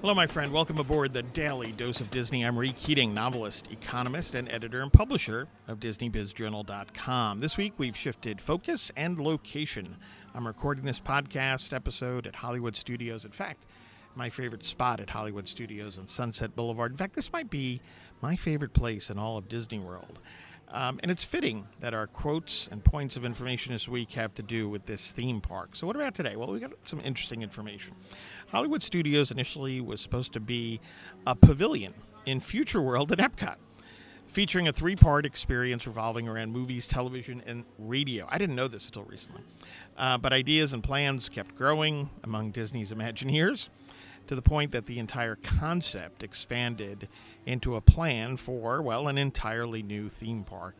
Hello, my friend. Welcome aboard the Daily Dose of Disney. I'm Ray Keating, novelist, economist, and editor and publisher of DisneyBizJournal.com. This week, we've shifted focus and location. I'm recording this podcast episode at Hollywood Studios. In fact, my favorite spot at Hollywood Studios on Sunset Boulevard. In fact, this might be my favorite place in all of Disney World. Um, and it's fitting that our quotes and points of information this week have to do with this theme park. So, what about today? Well, we got some interesting information. Hollywood Studios initially was supposed to be a pavilion in Future World at Epcot, featuring a three part experience revolving around movies, television, and radio. I didn't know this until recently. Uh, but ideas and plans kept growing among Disney's Imagineers to the point that the entire concept expanded into a plan for, well, an entirely new theme park,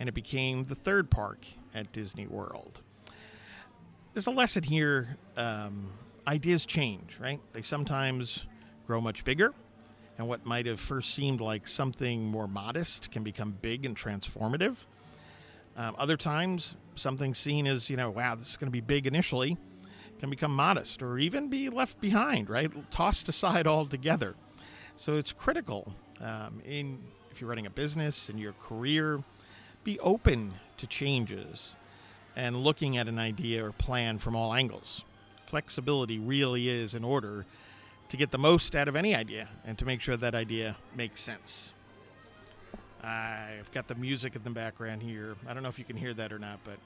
and it became the third park at Disney World. There's a lesson here um, ideas change, right? They sometimes grow much bigger, and what might have first seemed like something more modest can become big and transformative. Um, other times, something seen as, you know, wow, this is going to be big initially can become modest or even be left behind, right? Tossed aside altogether. So it's critical um, in if you're running a business in your career, be open to changes and looking at an idea or plan from all angles. Flexibility really is in order to get the most out of any idea and to make sure that idea makes sense. I've got the music in the background here. I don't know if you can hear that or not, but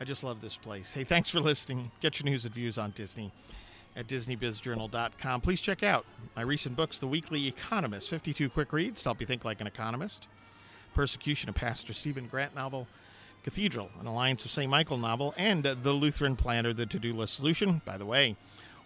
I just love this place. Hey, thanks for listening. Get your news and views on Disney at DisneyBizJournal.com. Please check out my recent books, The Weekly Economist, 52 quick reads to help you think like an economist, Persecution of Pastor Stephen Grant novel, Cathedral, an Alliance of St. Michael novel, and The Lutheran Planner, The To-Do List Solution. By the way,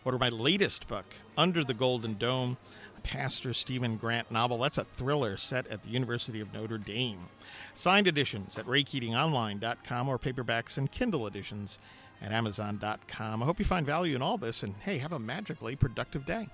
order my latest book, Under the Golden Dome, Pastor Stephen Grant novel. That's a thriller set at the University of Notre Dame. Signed editions at raykeatingonline.com or paperbacks and Kindle editions at amazon.com. I hope you find value in all this and hey, have a magically productive day.